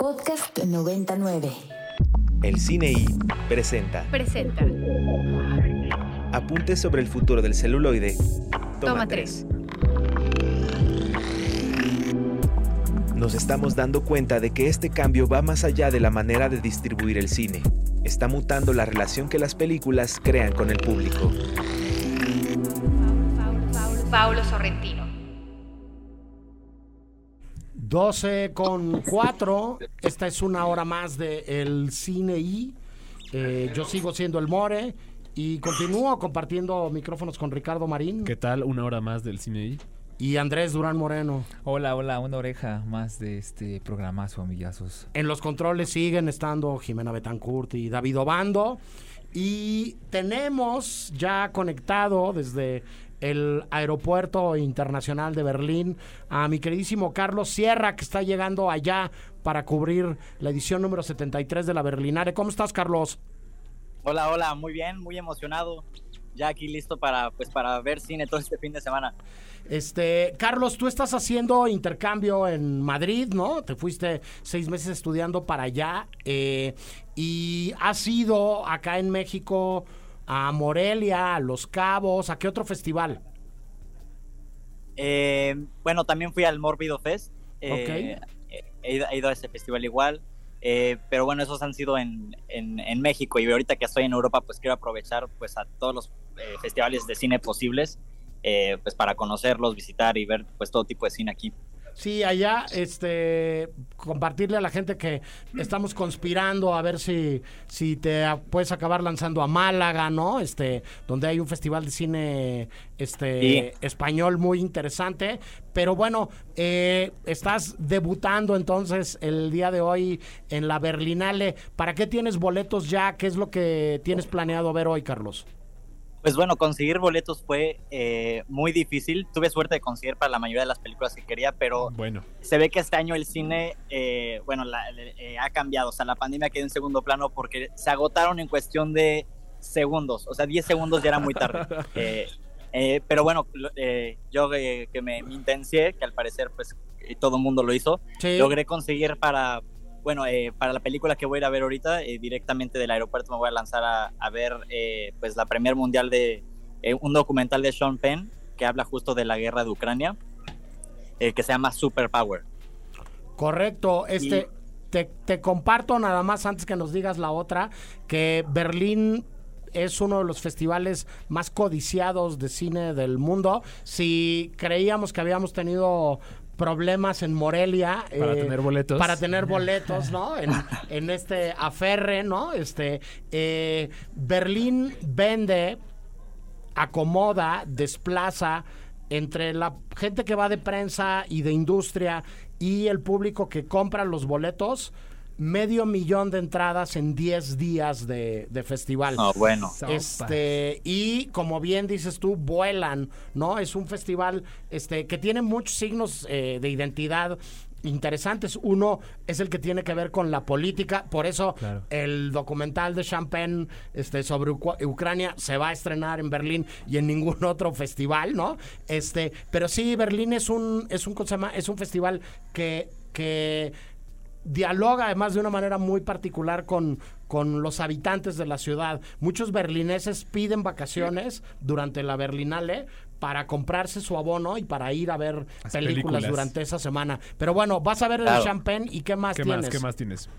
Podcast 99. El Cine I presenta Presenta. Apuntes sobre el futuro del celuloide. Toma, Toma tres. Nos estamos dando cuenta de que este cambio va más allá de la manera de distribuir el cine. Está mutando la relación que las películas crean con el público. Paulo Sorrentino. 12 con 4. Esta es una hora más de El Cine I. Eh, yo sigo siendo el More y continúo compartiendo micrófonos con Ricardo Marín ¿Qué tal? Una hora más del cine ahí. y Andrés Durán Moreno. Hola, hola, una oreja más de este programazo, amigazos. En los controles siguen estando Jimena Betancourt y David Obando. Y tenemos ya conectado desde el aeropuerto internacional de Berlín a mi queridísimo Carlos Sierra, que está llegando allá para cubrir la edición número 73 de la Berlinare. ¿Cómo estás, Carlos? Hola, hola, muy bien, muy emocionado. Ya aquí listo para, pues, para ver cine todo este fin de semana. Este, Carlos, tú estás haciendo intercambio en Madrid, ¿no? Te fuiste seis meses estudiando para allá eh, y has ido acá en México a Morelia, a Los Cabos, ¿a qué otro festival? Eh, bueno, también fui al Mórbido Fest. eh, Ok. He, ido, he ido a ese festival igual. eh, pero bueno, esos han sido en, en, en México y ahorita que estoy en Europa, pues quiero aprovechar pues a todos los eh, festivales de cine posibles, eh, pues para conocerlos, visitar y ver pues todo tipo de cine aquí. Sí, allá, este, compartirle a la gente que estamos conspirando a ver si, si te puedes acabar lanzando a Málaga, ¿no? Este, donde hay un festival de cine, este, Sí. español muy interesante. Pero bueno, eh, estás debutando entonces el día de hoy en la Berlinale. ¿Para qué tienes boletos ya? ¿Qué es lo que tienes planeado ver hoy, Carlos? Pues bueno, conseguir boletos fue eh, muy difícil. Tuve suerte de conseguir para la mayoría de las películas que quería, pero Bueno, se ve que este año el cine, eh, bueno, la- eh, ha cambiado. O sea, la pandemia quedó en segundo plano porque se agotaron en cuestión de segundos. O sea, 10 segundos ya era muy tarde. Eh, eh, pero bueno, eh, yo eh, que me, me intencié, que al parecer pues todo el mundo lo hizo, Sí. logré conseguir para, bueno, eh, para la película que voy a ir a ver ahorita, eh, directamente del aeropuerto me voy a lanzar a, a ver eh, pues la premier mundial de un documental de Sean Penn que habla justo de la guerra de Ucrania, que se llama Superpower. Correcto. Este, te, te comparto nada más antes que nos digas la otra, que Berlín es uno de los festivales más codiciados de cine del mundo. Si creíamos que habíamos tenido problemas en Morelia Para eh, tener boletos. para tener boletos no en, en este aferre no este eh, Berlín vende acomoda, desplaza entre la gente que va de prensa y de industria y el público que compra los boletos, medio millón de entradas en 10 días de, de festival. No, bueno. Este, y como bien dices tú, vuelan, ¿no? Es un festival este, que tiene muchos signos eh, de identidad interesantes. Uno es el que tiene que ver con la política, por eso Claro. el documental de Champagne este, sobre Ucrania se va a estrenar en Berlín y en ningún otro festival, ¿no? Este, pero sí, Berlín es un, es un. Es un festival que, que dialoga además de una manera muy particular con, con los habitantes de la ciudad. Muchos berlineses piden vacaciones durante la Berlinale para comprarse su abono y para ir a ver películas, películas. durante esa semana. Pero bueno, vas a ver el. Champagne y qué más ¿qué tienes. más? ¿Qué más tienes?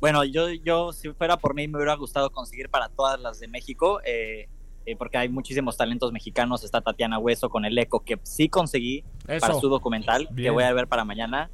Bueno, yo, yo si fuera por mí me hubiera gustado conseguir para todas las de México, eh, eh, porque hay muchísimos talentos mexicanos. Está Tatiana Hueso con el Eco, que sí conseguí Eso. para su documental, que Bien. voy a ver para mañana.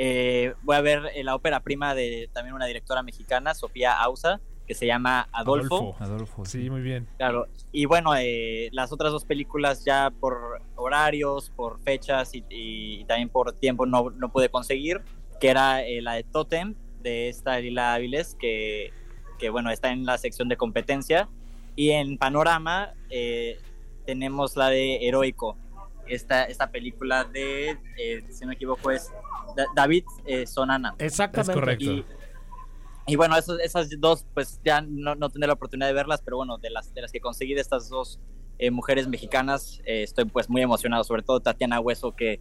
Eh, voy a ver eh, la ópera prima de también una directora mexicana, Sofía Ausa, que se llama Adolfo. Adolfo, Sí, muy bien. Claro, y bueno, eh, las otras dos películas ya por horarios, por fechas y, y también por tiempo no, no pude conseguir, que era eh, la de Totem, de esta Lila Áviles, que, que bueno, está en la sección de competencia. Y en Panorama eh, tenemos la de Heroico, esta, esta película de, eh, si no me equivoco, es Da- David eh, Sonana. Exactamente. Es correcto. Y, y bueno, esas dos, pues ya no, no tendré la oportunidad de verlas, pero bueno, de las, de las que conseguí de estas dos eh, mujeres mexicanas, eh, estoy pues muy emocionado, sobre todo Tatiana Hueso, que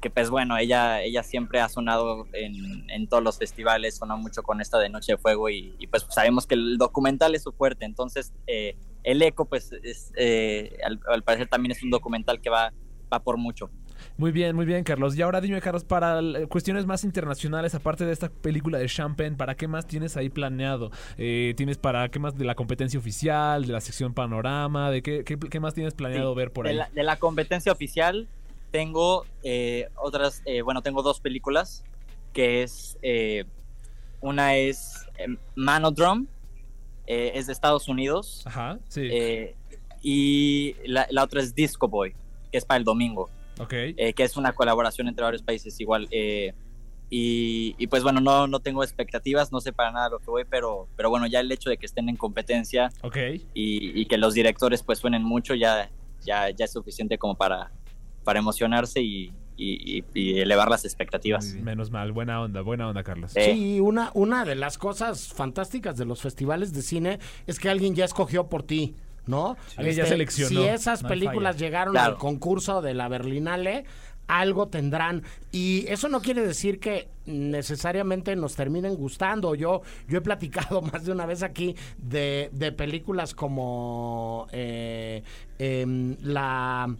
que pues bueno, ella, ella siempre ha sonado en, en todos los festivales, sonó mucho con esta de Noche de Fuego y, y, pues sabemos que el documental es su fuerte, entonces eh, El Eco pues es, eh, al, al, parecer también es un documental que va, va por mucho. Muy bien, muy bien, Carlos. Y ahora dime, Carlos, para cuestiones más internacionales, aparte de esta película de Champagne, ¿para qué más tienes ahí planeado? Eh, ¿Tienes para qué más de la competencia oficial, de la sección panorama? ¿De qué, qué, qué más tienes planeado sí, ver por de ahí? La, de la competencia oficial tengo eh, otras, eh, bueno, tengo dos películas, que es, eh, una es Manodrum, es de Estados Unidos. Ajá, sí. y la, la otra es Disco Boy, que es para el domingo. Okay. Eh, que es una colaboración entre varios países igual. Eh, y, y, pues bueno, no, no tengo expectativas, no sé para nada lo que voy, pero, pero bueno, ya el hecho de que estén en competencia okay. y, y, que los directores pues suenen mucho ya, ya, ya es suficiente como para, para emocionarse y, y, y, elevar las expectativas. Menos mal, buena onda, buena onda, Carlos. Sí, sí, una, una de las cosas fantásticas de los festivales de cine es que alguien ya escogió por ti. ¿No? Sí, este, seleccionó. Si esas no películas llegaron claro. al concurso de la Berlinale, algo tendrán. Y eso no quiere decir que necesariamente nos terminen gustando. Yo, yo he platicado más de una vez aquí de, de películas como eh, eh, la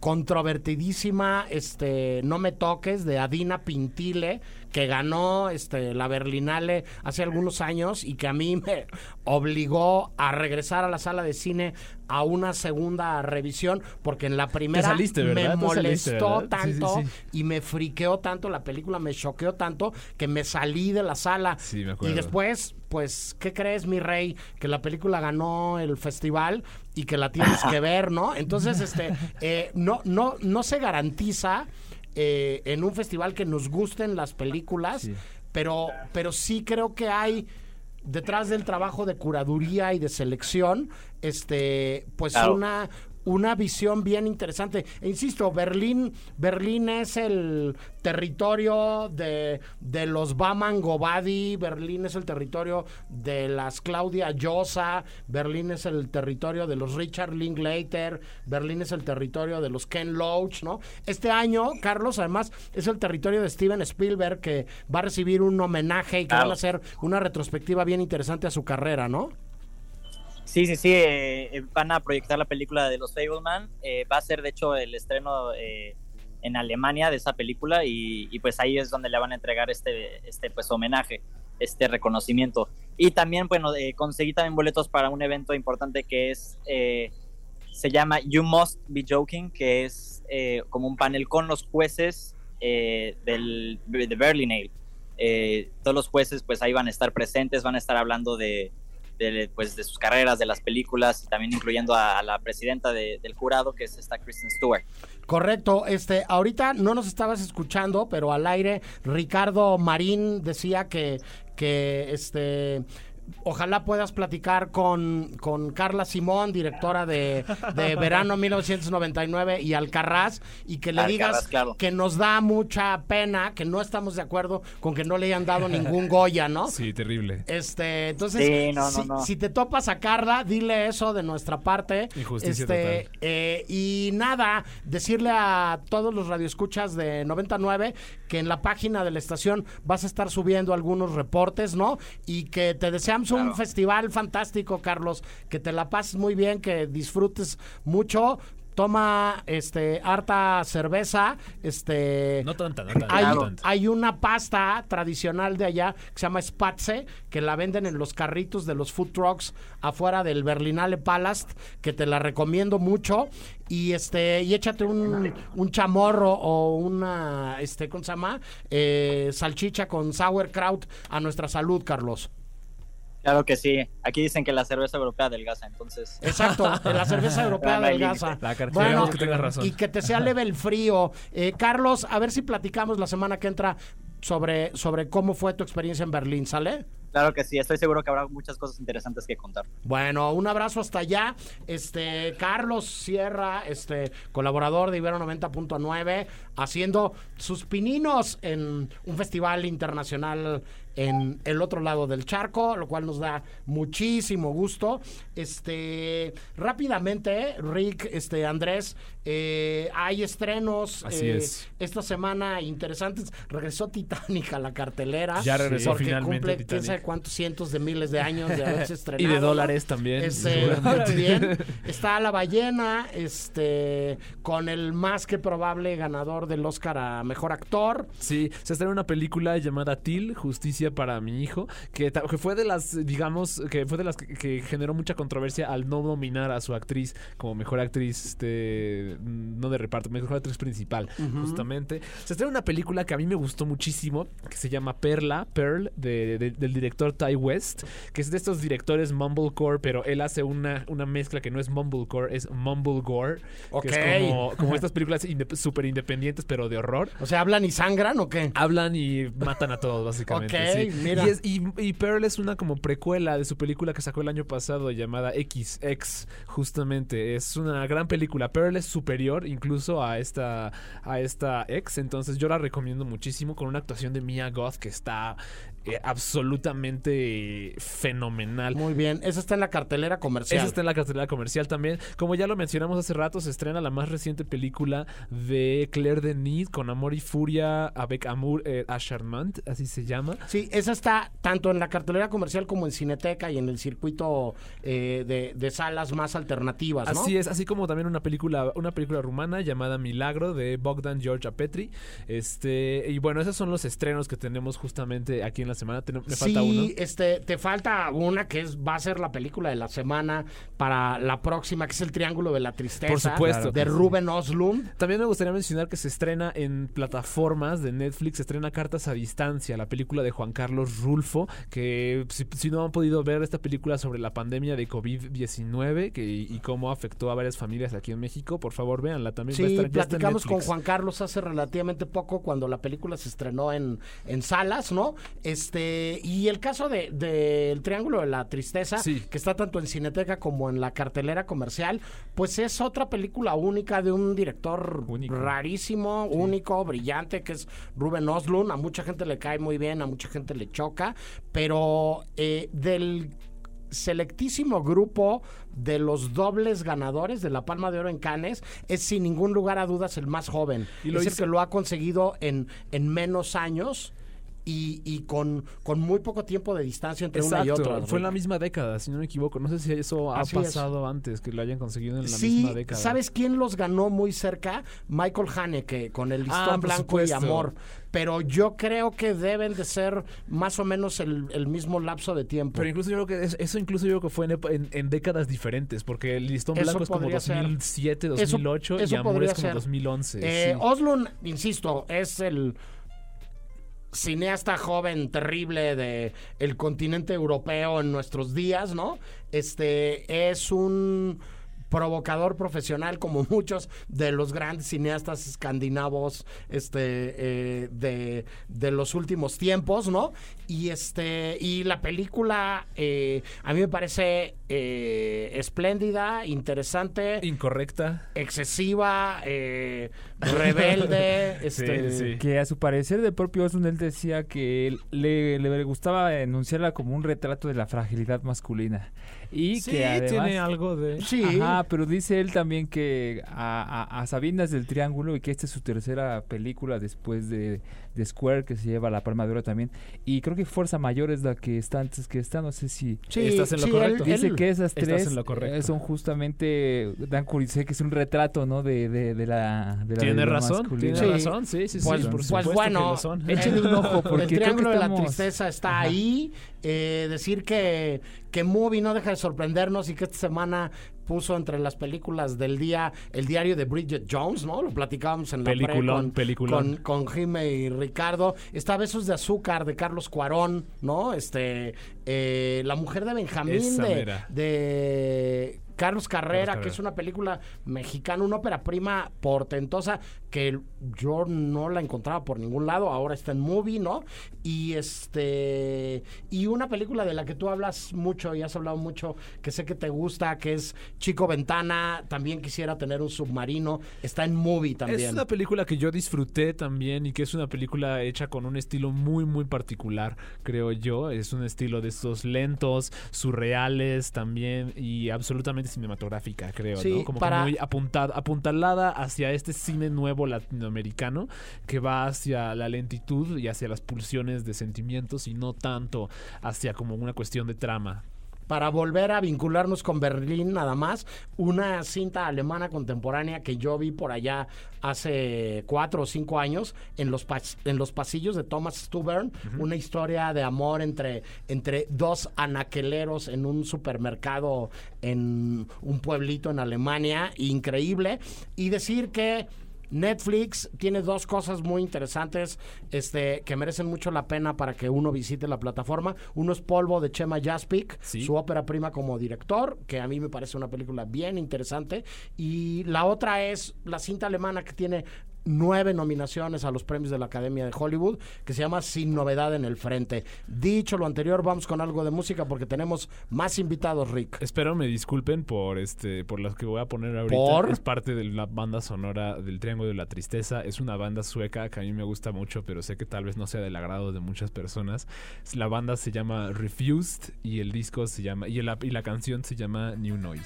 controvertidísima este No me toques de Adina Pintile que ganó este la Berlinale hace algunos años y que a mí me obligó a regresar a la sala de cine a una segunda revisión porque en la primera saliste, me molestó saliste, tanto sí, sí, sí. y me friqueó tanto la película me choqueó tanto que me salí de la sala. Y después pues qué crees mi rey que la película ganó el festival y que la tienes que ver no entonces este eh, no no no se garantiza eh, en un festival que nos gusten las películas, pero, pero sí creo que hay detrás del trabajo de curaduría y de selección, este, pues claro. una una visión bien interesante. E insisto, Berlín, Berlín es el territorio de, de los Baman Gobadi, Berlín es el territorio de las Claudia Llosa, Berlín es el territorio de los Richard Linklater, Berlín es el territorio de los Ken Loach, ¿no? Este año, Carlos, además, es el territorio de Steven Spielberg que va a recibir un homenaje y que claro. van a hacer una retrospectiva bien interesante a su carrera, ¿no? Sí, sí, sí, eh, van a proyectar la película de los Fableman. Eh, va a ser, de hecho, el estreno eh, en Alemania de esa película y, y, pues ahí es donde le van a entregar este, este pues, homenaje, este reconocimiento. Y también, bueno, eh, conseguí también boletos para un evento importante que es, eh, se llama You Must Be Joking, que es eh, como un panel con los jueces del, de Berlinale. todos los jueces pues ahí van a estar presentes, van a estar hablando de de, pues, de sus carreras, de las películas, y también incluyendo a, la presidenta de, del jurado, que es esta Kristen Stewart. Correcto, este, ahorita no nos estabas escuchando, pero al aire Ricardo Marín decía que, que este ojalá puedas platicar con, con Carla Simón, directora de, de, Verano 1999 y Alcarraz, y que le Alcarraz, digas claro. que nos da mucha pena, que no estamos de acuerdo con que no le hayan dado ningún Goya, ¿no? Sí, terrible. Este, entonces, sí, no, si, no, no. si, te topas a Carla, dile eso de nuestra parte. Injusticia este, total. Eh, y nada, decirle a todos los radioescuchas de 99 que en la página de la estación vas a estar subiendo algunos reportes, ¿no? Y que te deseamos claro. un festival fantástico, Carlos, que te la pases muy bien, que disfrutes mucho. Toma este harta cerveza, este no tanta, no tanta, hay, no tanta. hay una pasta tradicional de allá que se llama Spatze, que la venden en los carritos de los food trucks afuera del Berlinale Palast, que te la recomiendo mucho y este y échate un, un chamorro o una este ¿cómo se llama? Eh, salchicha con sauerkraut a nuestra salud, Carlos. Claro que sí. Aquí dicen que la cerveza europea adelgaza, entonces. Exacto, la cerveza europea adelgaza. La bueno, que tengas razón. Y que te sea leve el frío. Eh, Carlos, a ver si platicamos la semana que entra sobre, sobre cómo fue tu experiencia en Berlín, ¿sale? Claro que sí, estoy seguro que habrá muchas cosas interesantes que contar. Bueno, un abrazo hasta allá. Este, Carlos Sierra, este, colaborador de Ibero 90.9, haciendo sus pininos en un festival internacional en el otro lado del charco, lo cual nos da muchísimo gusto. Este, rápidamente, Rick, este, Andrés, eh, hay estrenos Así eh, es. esta semana interesantes. Regresó Titanic a la cartelera. Ya regresó porque finalmente cumple quién sabe cuántos cientos de miles de años de haberse estrenado. Y de dólares también. Este, bien. Está La Ballena, este, con el más que probable ganador del Oscar a Mejor Actor. Sí, se estrena una película llamada Till, Justicia para mi hijo, que fue de las, digamos, que fue de las que, que generó mucha controversia al no nominar a su actriz como mejor actriz, este, no de reparto, mejor actriz principal, justamente. Se estrena una película que a mí me gustó muchísimo, que se llama Perla, Pearl, de- de- del director Ty West, que es de estos directores Mumblecore, pero él hace una, una mezcla que no es Mumblecore, es Mumblegore, que Ok. es como, como estas películas inde- súper independientes, pero de horror O sea, ¿hablan y sangran o qué? hablan y matan a todos, básicamente. Ok, sí. mira. Y, es- y- y Pearl es una como precuela de su película que sacó el año pasado llamada XX, justamente. Es una gran película. Pearl es superior incluso a esta, a esta X, entonces yo la recomiendo muchísimo con una actuación de Mia Goth que está eh, absolutamente fenomenal. Muy bien. Esa está en la cartelera comercial. Esa está en la cartelera comercial también. Como ya lo mencionamos hace rato, se estrena la más reciente película de Claire Denis con Amor y Furia, avec Amour eh, à Charmant, así se llama. Sí, esa está tanto en la cartelera comercial como en Cineteca y en el circuito eh, de, de salas más alternativas, ¿no? Así es, así como también una película, una película rumana llamada Milagro de Bogdan George Apetri. Este, y bueno, esos son los estrenos que tenemos justamente aquí en la semana. Ten- me falta sí, uno. este, te falta una que es, va a ser la película de la semana para la próxima, que es El Triángulo de la Tristeza. Por supuesto. De Ruben Oslund. También me gustaría mencionar que se estrena en plataformas de Netflix, se estrena Cartas a Distancia, la película de Juan Carlos Rulfo, que si, si no han podido ver esta película sobre la pandemia de COVID-19 que, y cómo afectó a varias familias aquí en México, por favor véanla también. va a Sí, estar- platicamos con. Juan Carlos hace relativamente poco cuando la película se estrenó en, en salas, ¿no? Este, y el caso de, de El Triángulo de la Tristeza, Sí. que está tanto en Cineteca como en la cartelera comercial, pues es otra película única de un director Único. rarísimo, único, brillante, que es Ruben Oslund. A mucha gente le cae muy bien, a mucha gente le choca, pero eh, del selectísimo grupo de los dobles ganadores de la Palma de Oro en Cannes es sin ningún lugar a dudas el más joven. Y lo es el hizo- que lo ha conseguido en, en menos años y, y con, con muy poco tiempo de distancia entre una y Exacto, otra. fue en la misma década, si no me equivoco. No sé si eso ha Así es. pasado antes, que lo hayan conseguido en la Sí, misma década. ¿sabes quién los ganó muy cerca? Michael Haneke con el listón Ah, blanco y amor. Pero yo creo que deben de ser más o menos el, el mismo lapso de tiempo. Pero incluso yo creo que es- eso incluso yo creo que fue en, en- en décadas diferentes, porque el listón Eso blanco es como podría ser. 2007, Eso- 2008 eso y Amor es como ser. 2011. Eh, sí. Oslund, insisto, es el cineasta joven terrible de el continente europeo en nuestros días, ¿no? Este es un provocador profesional como muchos de los grandes cineastas escandinavos este eh, de, de los últimos tiempos no y este y la película eh, a mí me parece eh, espléndida interesante Incorrecta. excesiva, eh, rebelde, este, Sí, sí. Que a su parecer del propio Osmond él decía que él- le, le gustaba enunciarla como un retrato de la fragilidad masculina. Y Sí, que además... tiene algo de... Sí, Ajá, pero dice él también que a, a, a sabiendas del Triángulo y que esta es su tercera película después de, de Square que se lleva la Palma de Oro también. Y creo que Fuerza Mayor es la que está antes que esta, no sé si... sí, Estás en lo sí, correcto. él- Dice él- que esas estás tres en lo correcto. eh, son justamente dan curiosidad que es un retrato, ¿no? De, de, de la de la Tiene razón, masculina. tiene Sí. razón, sí, sí, sí. Pues, por pues supuesto bueno, que lo son. Échenle un ojo, porque el creo que triángulo de la tristeza está ahí. Eh, decir que, que Movie no deja de sorprendernos y que esta semana puso entre las películas del día el diario de Bridget Jones, ¿no? Lo platicábamos en la pre Peliculón, con, peliculón. con, con Jime y Ricardo. Está Besos de Azúcar de Carlos Cuarón, ¿no? Este, eh, La Mujer de Benjamín de, Carlos Carrera, Carlos que es una película mexicana, una ópera prima portentosa que yo no la encontraba por ningún lado, ahora está en movie, ¿no? Y este y una película de la que tú hablas mucho y has hablado mucho, que sé que te gusta, que es Chico Ventana, también quisiera tener un submarino, está en movie también. Es una película que yo disfruté también y que es una película hecha con un estilo muy, muy particular, creo yo. Es un estilo de estos lentos, surreales también y absolutamente cinematográfica, creo, Sí, ¿no? Como para- que muy apuntada, apuntalada hacia este cine nuevo latinoamericano que va hacia la lentitud y hacia las pulsiones de sentimientos y no tanto hacia como una cuestión de trama. Para volver a vincularnos con Berlín nada más, una cinta alemana contemporánea que yo vi por allá hace cuatro o cinco años en los, pas- en los pasillos de Thomas Stubern, una historia de amor entre, entre dos anaqueleros en un supermercado en un pueblito en Alemania, increíble, y decir que... Netflix tiene dos cosas muy interesantes este, que merecen mucho la pena para que uno visite la plataforma. Uno es Polvo de Chema Jaspic, Sí. su ópera prima como director, que a mí me parece una película bien interesante. Y la otra es la cinta alemana que tiene nueve nominaciones a los premios de la Academia de Hollywood, que se llama Sin Novedad en el Frente. Dicho lo anterior, vamos con algo de música porque tenemos más invitados, Rick. Espero me disculpen por este por las que voy a poner ahorita. ¿Por? Es parte de la banda sonora del Triángulo de la Tristeza. Es una banda sueca que a mí me gusta mucho, pero sé que tal vez no sea del agrado de muchas personas. La banda se llama Refused y el disco se llama y la, y la canción se llama New Noise.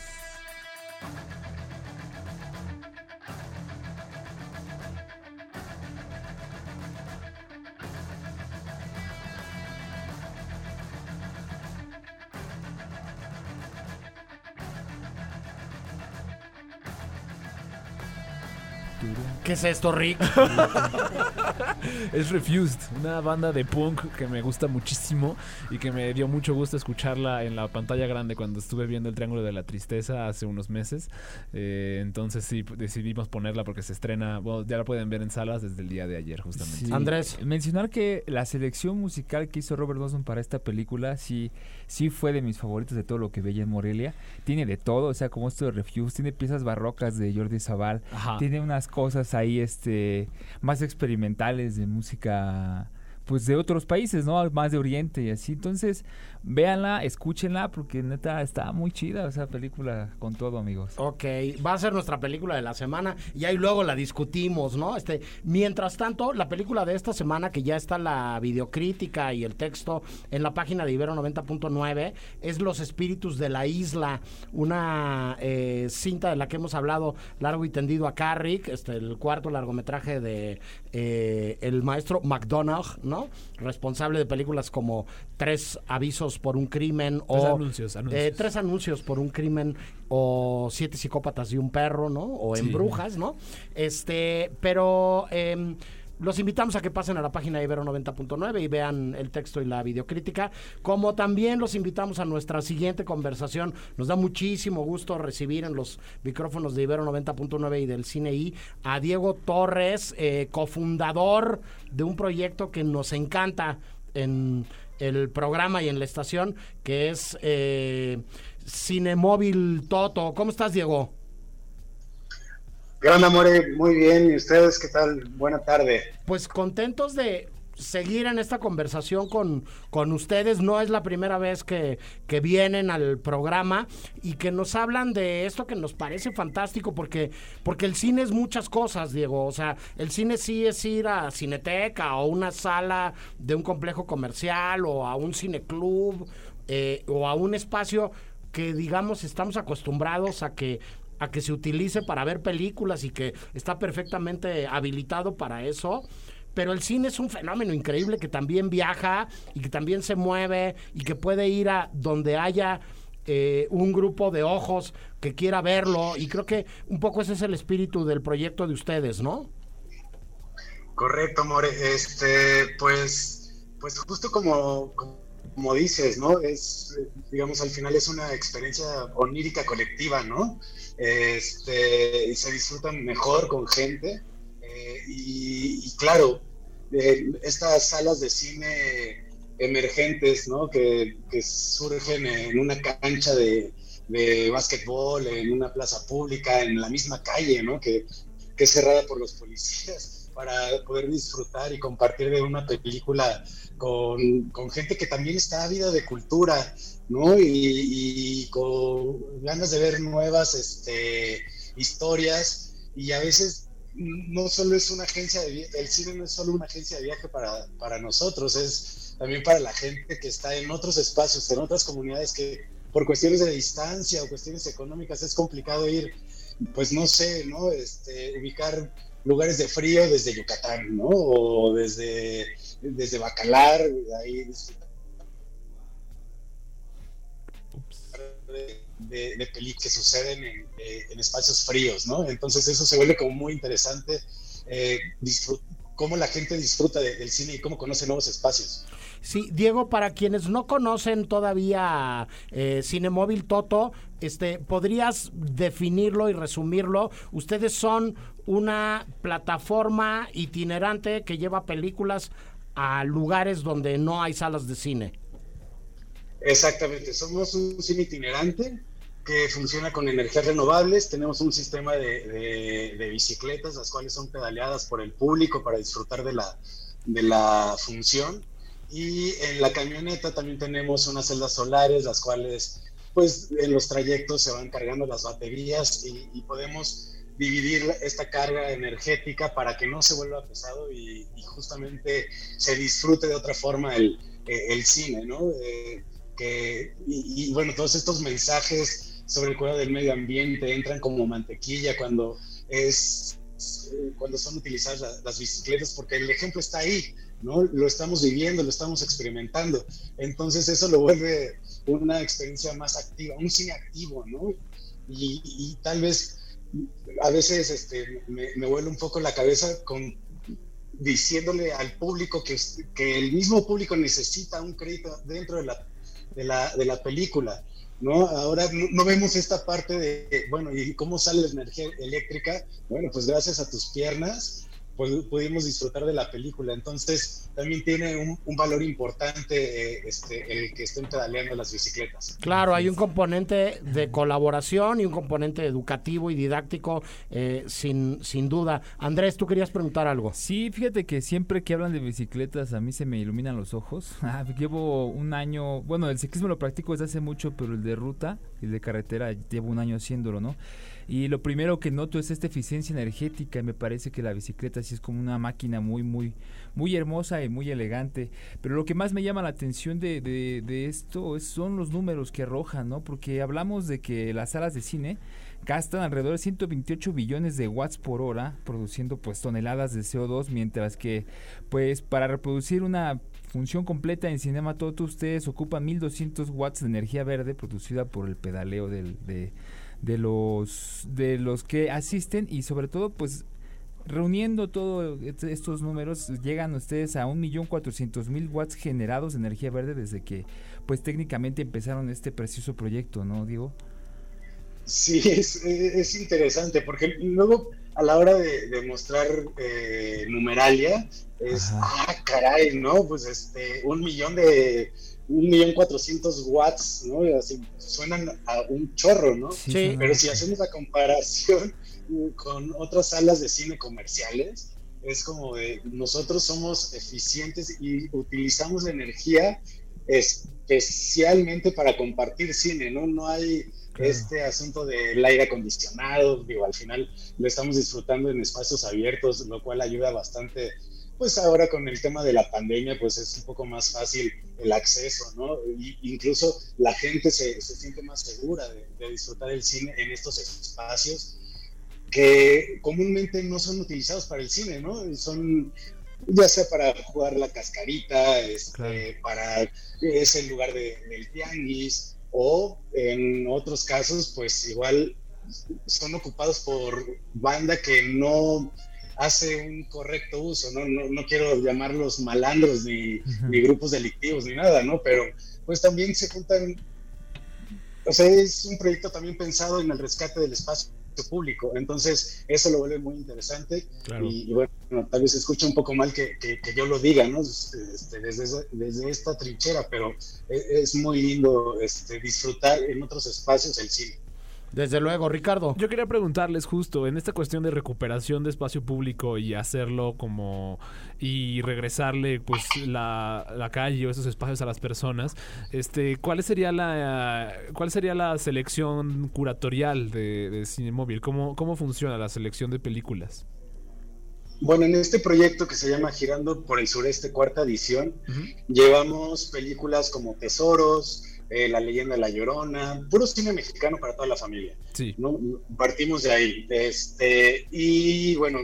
studio. ¿Qué es esto, Rick? Es Refused, una banda de punk que me gusta muchísimo y que me dio mucho gusto escucharla en la pantalla grande cuando estuve viendo el Triángulo de la Tristeza hace unos meses. Eh, entonces sí, decidimos ponerla porque se estrena, bueno, ya la pueden ver en salas desde el día de ayer justamente. Sí. Andrés. Mencionar que la selección musical que hizo Robert Dawson para esta película sí, sí fue de mis favoritos de todo lo que veía en Morelia. Tiene de todo, o sea, como esto de Refuse, tiene piezas barrocas de Jordi Zaval, Ajá. tiene unas cosas ahí este más experimentales de música pues de otros países, ¿no? Más de Oriente y así. Entonces, véanla, escúchenla porque neta está muy chida esa película con todo, amigos. Ok, va a ser nuestra película de la semana y ahí luego la discutimos, ¿no? Este, mientras tanto, la película de esta semana, que ya está la videocrítica y el texto en la página de Ibero 90.9, es Los Espíritus de la Isla, una eh, cinta de la que hemos hablado largo y tendido acá, Rick, este, el cuarto largometraje de eh, el maestro McDonagh, ¿no? Responsable de películas como Tres avisos por un crimen Tres o anuncios, anuncios. eh, tres anuncios por un crimen o siete psicópatas y un perro, ¿no? O en Sí. brujas, ¿no? Este, pero em, los invitamos a que pasen a la página de Ibero 90.9 y vean el texto y la videocrítica, como también los invitamos a nuestra siguiente conversación. Nos da muchísimo gusto recibir en los micrófonos de Ibero 90.9 y del Cine I a Diego Torres, eh, cofundador de un proyecto que nos encanta en el programa y en la estación, que es eh, Cinemóvil Toto. ¿Cómo estás, Diego? Gran Amore, muy bien. ¿Y ustedes qué tal? Buena tarde. Pues contentos de seguir en esta conversación con, con ustedes. No es la primera vez que, que vienen al programa y que nos hablan de esto que nos parece fantástico porque, porque el cine es muchas cosas, Diego. O sea, el cine sí es ir a cineteca o una sala de un complejo comercial o a un cineclub eh, o a un espacio que digamos estamos acostumbrados a que a que se utilice para ver películas y que está perfectamente habilitado para eso. Pero el cine es un fenómeno increíble que también viaja y que también se mueve y que puede ir a donde haya eh, un grupo de ojos que quiera verlo. Y creo que un poco ese es el espíritu del proyecto de ustedes, ¿no? Correcto, More. Este, pues, pues justo como, como dices, ¿no? Es, digamos, al final es una experiencia onírica colectiva, ¿no? Este, y se disfrutan mejor con gente. Eh, y, y claro, eh, estas salas de cine emergentes, ¿no? Que, que surgen en una cancha de, de básquetbol en una plaza pública, en la misma calle, ¿no? Que, que es cerrada por los policías para poder disfrutar y compartir de una película con, con gente que también está ávida de cultura, ¿no? Y, con ganas de ver nuevas este, historias y a veces no solo es una agencia de el cine no es solo una agencia de viaje para, para nosotros, es también para la gente que está en otros espacios, en otras comunidades que por cuestiones de distancia o cuestiones económicas es complicado ir, pues no sé, ¿no? Este, ubicar lugares de frío desde Yucatán, ¿no? O desde, desde Bacalar, ahí de, de películas que suceden en, eh, en, espacios fríos, ¿no? Entonces eso se vuelve como muy interesante, eh, cómo la gente disfruta de, del cine y cómo conoce nuevos espacios. Sí, Diego, para quienes no conocen todavía eh, Cinemóvil Toto, este, ¿podrías definirlo y resumirlo? Ustedes son una plataforma itinerante que lleva películas a lugares donde no hay salas de cine. Exactamente, somos un cine itinerante que funciona con energías renovables. Tenemos un sistema de, de, bicicletas, las cuales son pedaleadas por el público para disfrutar de la, de función. Y en la camioneta también tenemos unas celdas solares, las cuales pues en los trayectos se van cargando las baterías y, y podemos dividir esta carga energética para que no se vuelva pesado y, justamente se disfrute de otra forma el, el cine, ¿no? Eh, que, y, bueno, todos estos mensajes sobre el cuidado del medio ambiente entran como mantequilla cuando es cuando son utilizadas las, bicicletas porque el ejemplo está ahí, ¿no? Lo estamos viviendo, lo estamos experimentando. Entonces eso lo vuelve una experiencia más activa, un cine activo, ¿no? Y, y tal vez a veces este, me, me, vuelve un poco la cabeza con diciéndole al público que, que el mismo público necesita un crédito dentro de la de la, de la película, ¿no? Ahora no, vemos esta parte de, bueno, ¿y cómo sale la energía eléctrica? Bueno, pues gracias a tus piernas pudimos disfrutar de la película. Entonces, también tiene un, un valor importante eh, este, el que estén pedaleando las bicicletas. Claro, hay un componente de colaboración y un componente educativo y didáctico, eh, sin, sin duda. Andrés, tú querías preguntar algo. Sí, fíjate que siempre que hablan de bicicletas a mí se me iluminan los ojos. Ah, llevo un año, bueno, el ciclismo lo practico desde hace mucho, pero el de ruta y el de carretera llevo un año haciéndolo, ¿no? Y lo primero que noto es esta eficiencia energética me parece que la bicicleta sí es como una máquina muy, muy, muy hermosa y muy elegante. Pero lo que más me llama la atención de, de, de esto es, son los números que arrojan, ¿no? Porque hablamos de que las salas de cine gastan alrededor de 128 billones de watts por hora produciendo pues toneladas de CO2 mientras que pues para reproducir una función completa en Cinema Toto ustedes ocupan 1200 watts de energía verde producida por el pedaleo del, de, de los de los que asisten y sobre todo pues reuniendo todos estos números llegan ustedes a 1.400.000 watts generados de energía verde desde que pues técnicamente empezaron este precioso proyecto, ¿no, Diego? Sí, es, es interesante porque luego a la hora de, de mostrar eh, numeralia es, Ajá. ah, caray, ¿no? Pues este, un millón de, un millón cuatrocientos watts, ¿no? Así, suenan a un chorro, ¿no? Sí. Pero si hacemos la comparación con otras salas de cine comerciales, es como de nosotros somos eficientes y utilizamos la energía especialmente para compartir cine, ¿no? No hay claro. este asunto del aire acondicionado, digo, al final lo estamos disfrutando en espacios abiertos, lo cual ayuda bastante pues ahora con el tema de la pandemia, pues es un poco más fácil el acceso, ¿no? Y incluso la gente se, se siente más segura de, de, disfrutar el cine en estos espacios que comúnmente no son utilizados para el cine, ¿no? Son ya sea para jugar la cascarita, este, claro. para es el lugar de, del tianguis, o en otros casos, pues igual son ocupados por banda que no hace un correcto uso, ¿no? No, no quiero llamarlos malandros ni, uh -huh. ni, grupos delictivos ni nada, ¿no? Pero pues también se juntan, o sea, es un proyecto también pensado en el rescate del espacio público. Entonces, eso lo vuelve muy interesante. Claro. Y, y bueno, tal vez se escucha un poco mal que, que- que yo lo diga, ¿no? Este, desde, esa- desde esta trinchera, pero es, es muy lindo este, disfrutar en otros espacios el cine. Desde luego, Ricardo. Yo quería preguntarles justo en esta cuestión de recuperación de espacio público y hacerlo como y regresarle pues la, la calle o esos espacios a las personas, este, ¿cuál sería la cuál sería la selección curatorial de, de Cine Móvil? ¿Cómo, ¿Cómo funciona la selección de películas? Bueno, en este proyecto que se llama Girando por el Sureste, cuarta edición, llevamos películas como Tesoros, eh, La leyenda de la Llorona, puro cine mexicano para toda la familia. Sí. ¿no? Partimos de ahí. Este, y bueno,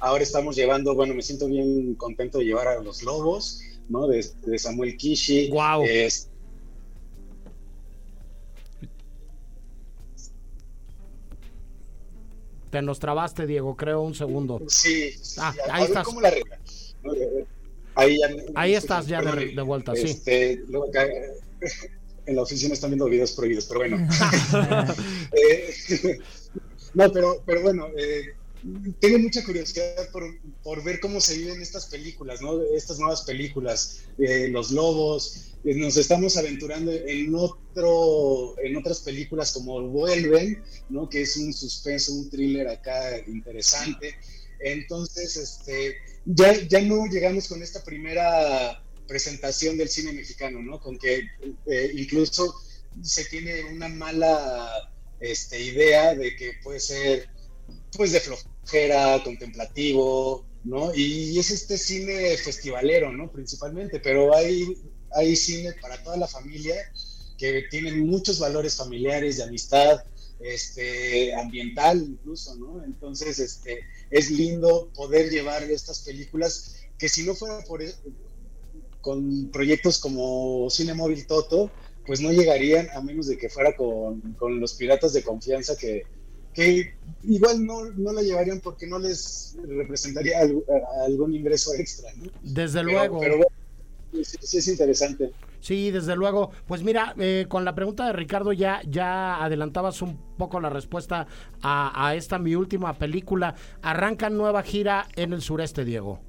ahora estamos llevando, bueno, me siento bien contento de llevar a Los Lobos, ¿no? De, de Samuel Kishi. Guau. Es- Te nos trabaste, Diego, creo, un segundo. sí, Ah, sí, ahí estás. Ahí, ya estás ya de, vuelta, sí. Este, luego acá, en la oficina están viendo videos prohibidos, pero bueno. Eh, no, pero, pero bueno, eh, tengo mucha curiosidad por, por ver cómo se viven estas películas, ¿no? Estas nuevas películas, eh, Los Lobos. nos estamos aventurando en otro, en otras películas como Vuelven, ¿no? Que es un suspenso, un thriller acá interesante. Entonces, este, ya, ya no llegamos con esta primera presentación del cine mexicano, ¿no? Con que eh, incluso se tiene una mala este, idea de que puede ser, pues, de flojera, contemplativo, ¿no? Y es este cine festivalero, ¿no? Principalmente, pero hay, hay cine para toda la familia que tienen muchos valores familiares, de amistad, este, ambiental incluso, ¿no? Entonces, este, es lindo poder llevar estas películas que si no fuera por e- con proyectos como Cine Móvil Toto, pues no llegarían a menos de que fuera con, con los piratas de confianza que, que igual no, no la llevarían porque no les representaría algo- algún ingreso extra, ¿no? Desde Pero- luego. pero bueno, sí, sí es interesante. Sí, desde luego. Pues mira, eh, con la pregunta de Ricardo ya, ya adelantabas un poco la respuesta a, a esta mi última película. Arranca nueva gira en el sureste, Diego.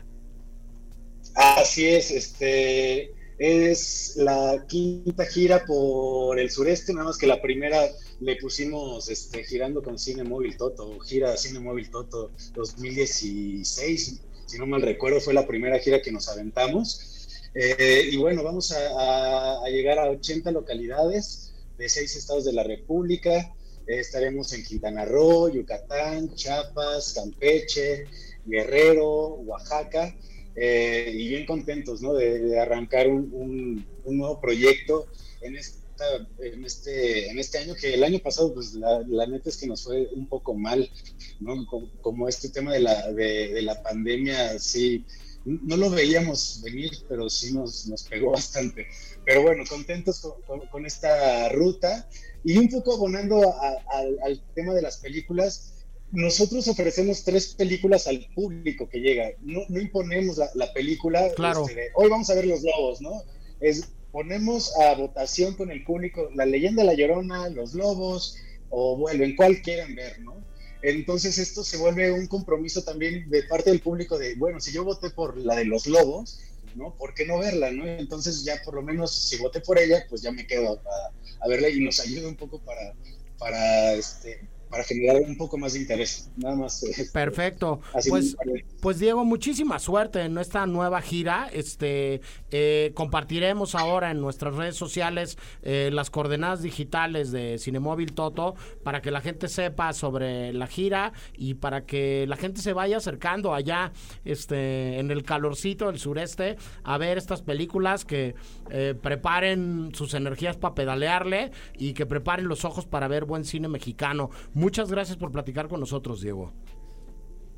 Así es, este es la quinta gira por el sureste, nada más que la primera le pusimos este, girando con Cine Móvil Toto, gira Cine Móvil Toto 2016, si no mal recuerdo, fue la primera gira que nos aventamos. Eh, y bueno, vamos a, llegar a 80 localidades de seis estados de la República. Estaremos en Quintana Roo, Yucatán, Chiapas, Campeche, Guerrero, Oaxaca eh, y bien contentos ¿no? de, de arrancar un, un- un nuevo proyecto en, en, este, en este año, que el año pasado, pues la, la neta es que nos fue un poco mal, ¿no? como, como este tema de la, de, de la pandemia, sí, no lo veíamos venir, pero sí nos, nos pegó bastante. Pero bueno, contentos con, con- con esta ruta y un poco abonando a- al- al tema de las películas nosotros ofrecemos tres películas al público que llega. No, no imponemos la, la película. Claro. este, de, Hoy vamos a ver Los Lobos, ¿no? Es, ponemos a votación con el público La leyenda de la Llorona, Los Lobos, o vuelven, cuál quieren ver, ¿no? Entonces esto se vuelve un compromiso también de parte del público de, bueno, si yo voté por la de Los Lobos, ¿no? ¿Por qué no verla, no? Entonces ya por lo menos si voté por ella, pues ya me quedo a, a verla y nos ayuda un poco para, para, este, para generar un poco más de interés. Nada más. eh, Perfecto. así Pues, pues Diego, muchísima suerte en esta nueva gira. Este eh, compartiremos ahora en nuestras redes sociales eh, las coordenadas digitales de Cinemóvil Toto para que la gente sepa sobre la gira y para que la gente se vaya acercando allá, este, en el calorcito del sureste, a ver estas películas que eh, preparen sus energías para pedalearle y que preparen los ojos para ver buen cine mexicano. Muchas gracias por platicar con nosotros, Diego.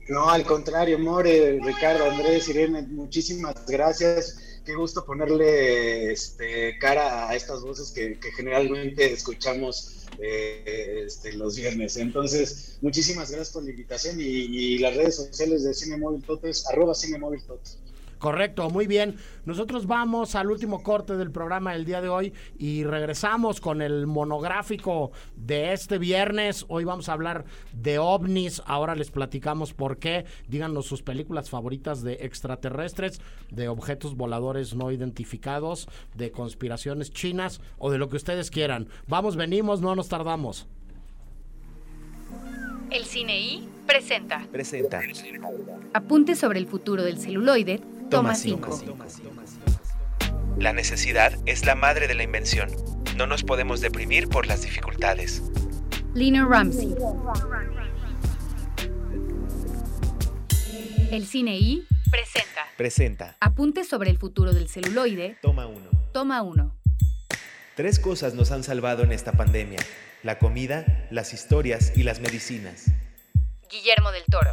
No, al contrario, More, Ricardo, Andrés, Irene, muchísimas gracias. Qué gusto ponerle este, cara a estas voces que, generalmente escuchamos eh, este, los viernes. Entonces, muchísimas gracias por la invitación y, las redes sociales de Cine Móvil Toto es arroba Cine Móvil. Correcto, muy bien. Nosotros vamos al último corte del programa del día de hoy y regresamos con el monográfico de este viernes. Hoy vamos a hablar de ovnis. Ahora les platicamos por qué. Díganos sus películas favoritas de extraterrestres, de objetos voladores no identificados, de conspiraciones chinas o de lo que ustedes quieran. Vamos, venimos, no nos tardamos. El Cine I presenta Presenta. Apuntes sobre el futuro del celuloide, toma 5. La necesidad es la madre de la invención. No nos podemos deprimir por las dificultades. Lina Ramsey. El Cine I presenta Presenta. Apuntes sobre el futuro del celuloide, Toma uno. toma 1. Tres cosas nos han salvado en esta pandemia. La comida, las historias y las medicinas. Guillermo del Toro.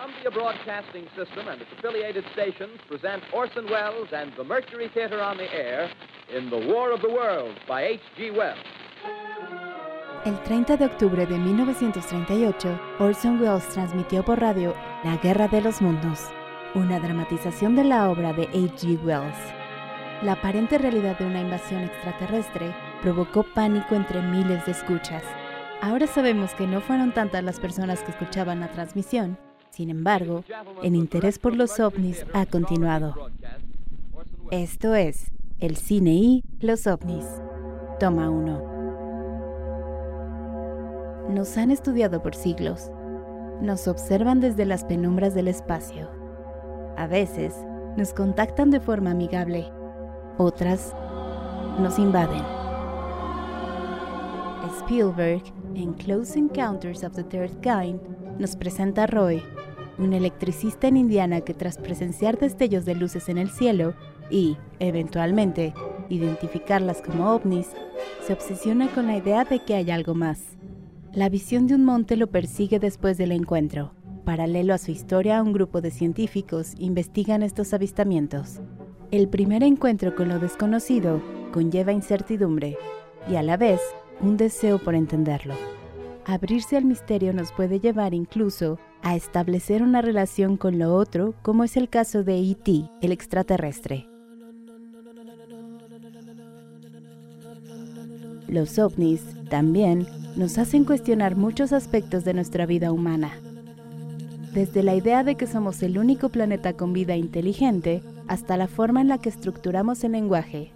Columbia Broadcasting System and its affiliated stations present Orson Welles and the Mercury Theater on the Air in The War of the Worlds by H.G. Wells. El 30 de octubre de 1938, Orson Welles transmitió por radio La Guerra de los Mundos, una dramatización de la obra de H.G. Wells. La aparente realidad de una invasión extraterrestre provocó pánico entre miles de escuchas. Ahora sabemos que no fueron tantas las personas que escuchaban la transmisión, sin embargo, el interés por los ovnis ha continuado. Esto es El Cine y los ovnis. Toma 1. Nos han estudiado por siglos. Nos observan desde las penumbras del espacio. A veces, nos contactan de forma amigable. Otras, nos invaden. Spielberg, en Close Encounters of the Third Kind, nos presenta a Roy, un electricista en Indiana que tras presenciar destellos de luces en el cielo y, eventualmente, identificarlas como ovnis, se obsesiona con la idea de que hay algo más. La visión de un monte lo persigue después del encuentro. Paralelo a su historia, un grupo de científicos investigan estos avistamientos. El primer encuentro con lo desconocido conlleva incertidumbre y a la vez un deseo por entenderlo. Abrirse al misterio nos puede llevar incluso a establecer una relación con lo otro, como es el caso de E.T., el extraterrestre. Los ovnis también nos hacen cuestionar muchos aspectos de nuestra vida humana. Desde la idea de que somos el único planeta con vida inteligente hasta la forma en la que estructuramos el lenguaje.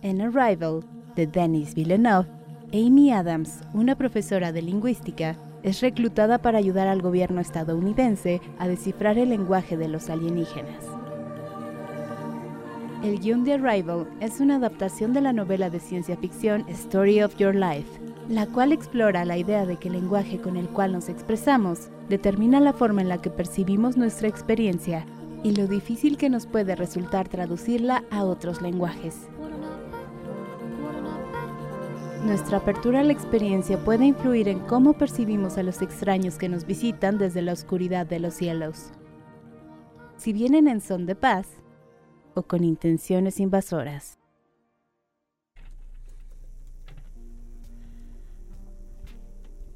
En Arrival, de Denis Villeneuve, Amy Adams, una profesora de lingüística, es reclutada para ayudar al gobierno estadounidense a descifrar el lenguaje de los alienígenas. El guion de Arrival es una adaptación de la novela de ciencia ficción Story of Your Life, la cual explora la idea de que el lenguaje con el cual nos expresamos determina la forma en la que percibimos nuestra experiencia y lo difícil que nos puede resultar traducirla a otros lenguajes. Nuestra apertura a la experiencia puede influir en cómo percibimos a los extraños que nos visitan desde la oscuridad de los cielos. Si vienen en son de paz o con intenciones invasoras.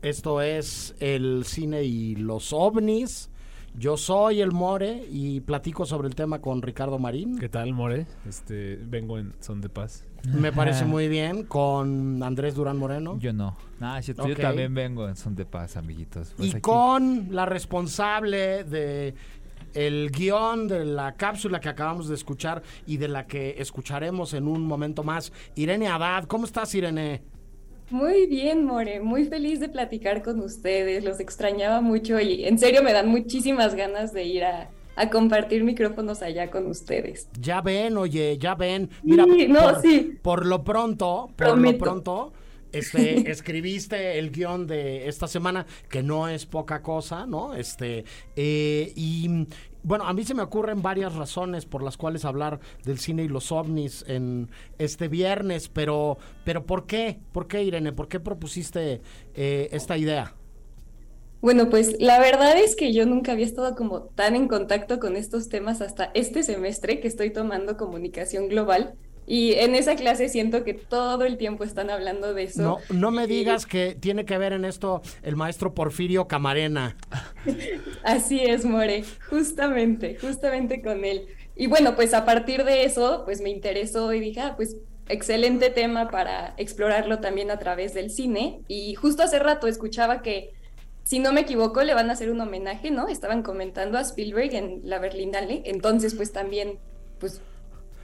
Esto es el cine y los ovnis. Yo soy el More y platico sobre el tema con Ricardo Marín. ¿Qué tal, More? Este, vengo en son de paz. Me parece muy bien. Con Andrés Durán Moreno. Yo no. Ah, yo, yo también vengo en son de paz, amiguitos. Pues y aquí- con la responsable de el guion de la cápsula que acabamos de escuchar y de la que escucharemos en un momento más, Irene Abad. ¿Cómo estás, Irene? Muy bien, More, muy feliz de platicar con ustedes, los extrañaba mucho y en serio me dan muchísimas ganas de ir a, a compartir micrófonos allá con ustedes. Ya ven, oye, ya ven. Mira, Sí, no, por, sí. por lo pronto, por Prometo. lo pronto, este, escribiste el guion de esta semana, que no es poca cosa, ¿no? Este, eh, y bueno, a mí se me ocurren varias razones por las cuales hablar del cine y los ovnis en este viernes, pero, pero ¿por qué? ¿Por qué, Irene? ¿Por qué propusiste eh, esta idea? Bueno, pues la verdad es que yo nunca había estado como tan en contacto con estos temas hasta este semestre que estoy tomando comunicación global Y en esa clase siento que todo el tiempo están hablando de eso. No, no me digas que tiene que ver en esto el maestro Porfirio Camarena. Así es, More, justamente, justamente con él. Y bueno, pues a partir de eso, pues me interesó y dije, ah, pues excelente tema para explorarlo también a través del cine. Y justo hace rato escuchaba que, si no me equivoco, le van a hacer un homenaje, ¿no? Estaban comentando a Spielberg en la Berlinale. Entonces, pues también, pues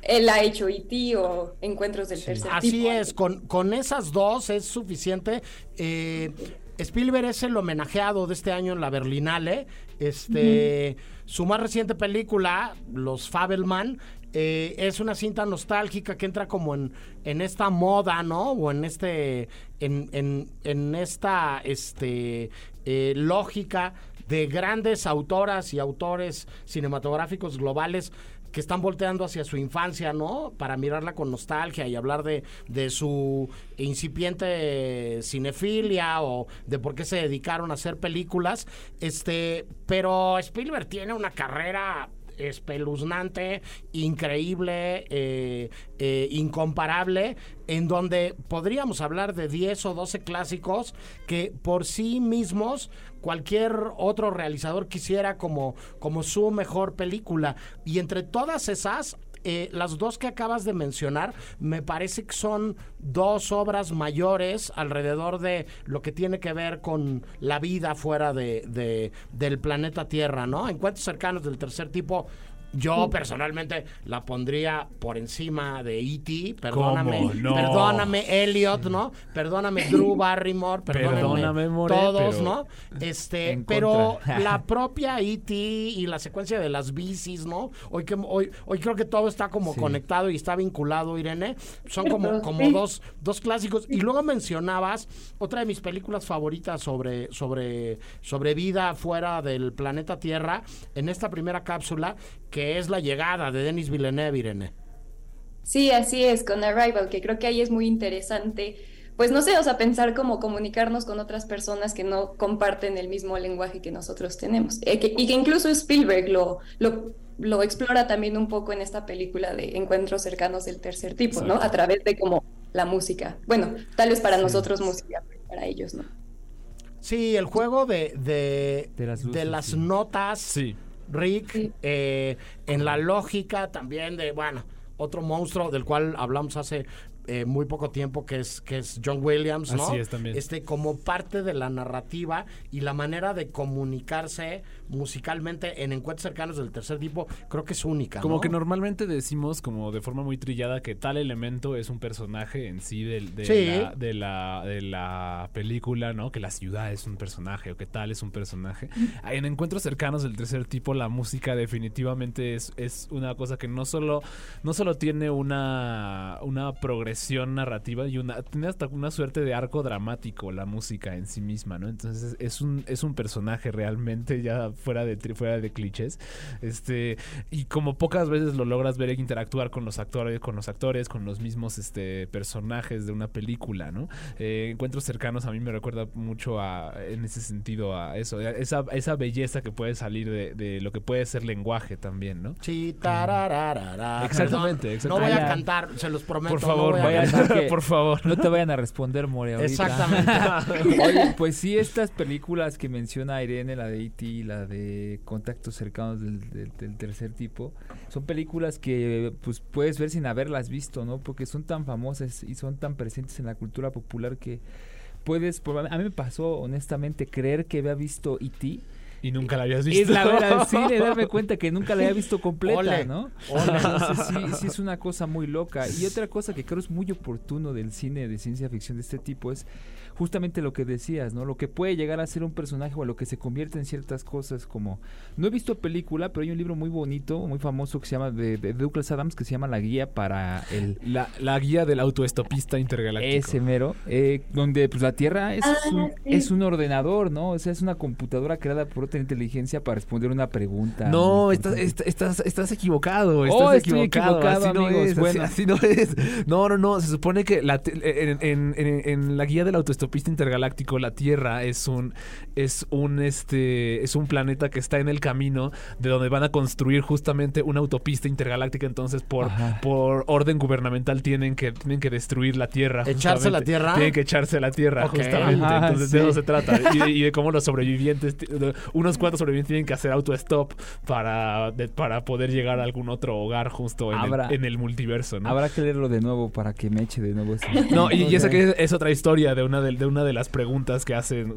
él ha hecho E.T. o Encuentros del Tercer Así Tipo. es, con, con esas dos es suficiente. Eh, Spielberg es el homenajeado de este año en la Berlinale. Este, Su más reciente película, Los Fabelman, eh, es una cinta nostálgica que entra como en, en esta moda, ¿no? O en este, en, en, en esta este, eh, lógica de grandes autoras y autores cinematográficos globales que están volteando hacia su infancia, ¿no? Para mirarla con nostalgia y hablar de, de su incipiente cinefilia o de por qué se dedicaron a hacer películas. Este, pero Spielberg tiene una carrera espeluznante, increíble, eh, eh, incomparable, en donde podríamos hablar de 10 o 12 clásicos que por sí mismos cualquier otro realizador quisiera como, como su mejor película. Y entre todas esas, eh, las dos que acabas de mencionar, me parece que son dos obras mayores alrededor de lo que tiene que ver con la vida fuera de, de- del planeta Tierra, ¿no? Encuentros cercanos del tercer tipo. Yo personalmente la pondría por encima de E.T. Perdóname, perdóname Elliot, ¿no? Perdóname Drew Barrymore, perdóname, Perdóname, More, todos, pero- ¿no? Este, pero contra. la propia E.T. y la secuencia de las bicis, ¿no? Hoy que hoy, hoy creo que todo está como Sí. conectado y está vinculado, Irene. Son como, como dos, dos clásicos. Y luego mencionabas otra de mis películas favoritas sobre, sobre, sobre vida fuera del planeta Tierra en esta primera cápsula, que es La llegada de Denis Villeneuve, Irene. Sí, así es, con Arrival, que creo que ahí es muy interesante. Pues no sé, o sea, pensar cómo comunicarnos con otras personas que no comparten el mismo lenguaje que nosotros tenemos. Eh, que- y que incluso Spielberg lo, lo, lo explora también un poco en esta película de encuentros cercanos del tercer tipo, ¿no? A través de como la música. Bueno, tal vez para nosotros música, pero para ellos no. Sí, el juego de, de, De las de luces, las sí. notas, Sí. Rick, Sí. eh, en la lógica también de, bueno, otro monstruo del cual hablamos hace eh, muy poco tiempo, que es, que es John Williams, ¿no? Así es también. Este, como parte de la narrativa y la manera de comunicarse musicalmente en encuentros cercanos del tercer tipo, creo que es única. Como ¿no? que normalmente decimos, como de forma muy trillada, que tal elemento es un personaje en sí del- de, Sí. la, de, la, de la película, ¿no? Que la ciudad es un personaje o que tal es un personaje. En encuentros cercanos del tercer tipo, la música definitivamente es, es una cosa que no solo, no solo tiene una, una progresión narrativa y una, tiene hasta una suerte de arco dramático la música en sí misma, ¿no? Entonces es un, es un personaje realmente ya fuera de, fuera de clichés. Este, y como pocas veces lo logras ver interactuar con los actores, con los actores, con los mismos este, personajes de una película, ¿no? Eh, encuentros cercanos a mí me recuerda mucho a, en ese sentido, a eso, a esa, esa belleza que puede salir de, de lo que puede ser lenguaje también, ¿no? Sí, tarararara. Exactamente, Perdón, No voy a exactamente. cantar, se los prometo. Por no favor, voy a a que- por favor. No te vayan a responder, More, ahorita. Exactamente. Oye, pues sí, estas películas que menciona Irene, la de E.T., la de Contactos Cercanos del, del- del tercer tipo, son películas que pues puedes ver sin haberlas visto, ¿no? Porque son tan famosas y son tan presentes en la cultura popular que puedes... por- A mí me pasó, honestamente, creer que había visto E.T., Y nunca la habías visto. es la verdad, sí, de darme cuenta que nunca la había visto completa, Ole, ¿no? ole. Entonces sí, sí es una cosa muy loca. Y otra cosa que creo es muy oportuno del cine de ciencia ficción de este tipo es justamente lo que decías, ¿no? Lo que puede llegar a ser un personaje o a lo que se convierte en ciertas cosas como... No he visto película, pero hay un libro muy bonito, muy famoso que se llama, de, de Douglas Adams, que se llama La Guía para el... La, la guía del autoestopista intergaláctico. Ese mero, eh, donde pues la Tierra es, Ah, un, sí. es un ordenador, ¿no? O sea, es una computadora creada por tener inteligencia para responder una pregunta. No, estás, estás, estás equivocado. Oh, Estás estoy equivocado. equivocado, así no amigos, es. así- bueno. Así, no es. No, no, no. Se supone que la en, en- en- en la guía del autoestopista intergaláctico, la Tierra es un, es un, este, es un planeta que está en el camino de donde van a construir justamente una autopista intergaláctica. Entonces, por, Ajá. por orden gubernamental, tienen que, tienen que destruir la Tierra. ¿Echarse la tierra? Tienen que echarse la Tierra, justamente. Ajá, Entonces, de eso se trata. Y de, y de cómo los sobrevivientes, unos cuantos sobrevivientes tienen que hacer auto-stop para, de- para poder llegar a algún otro hogar justo en, Habrá- el, en el multiverso, ¿no? Habrá que leerlo de nuevo para que me eche de nuevo ese. No, y, y esa que es, es otra historia de una de, de una de las preguntas que hacen,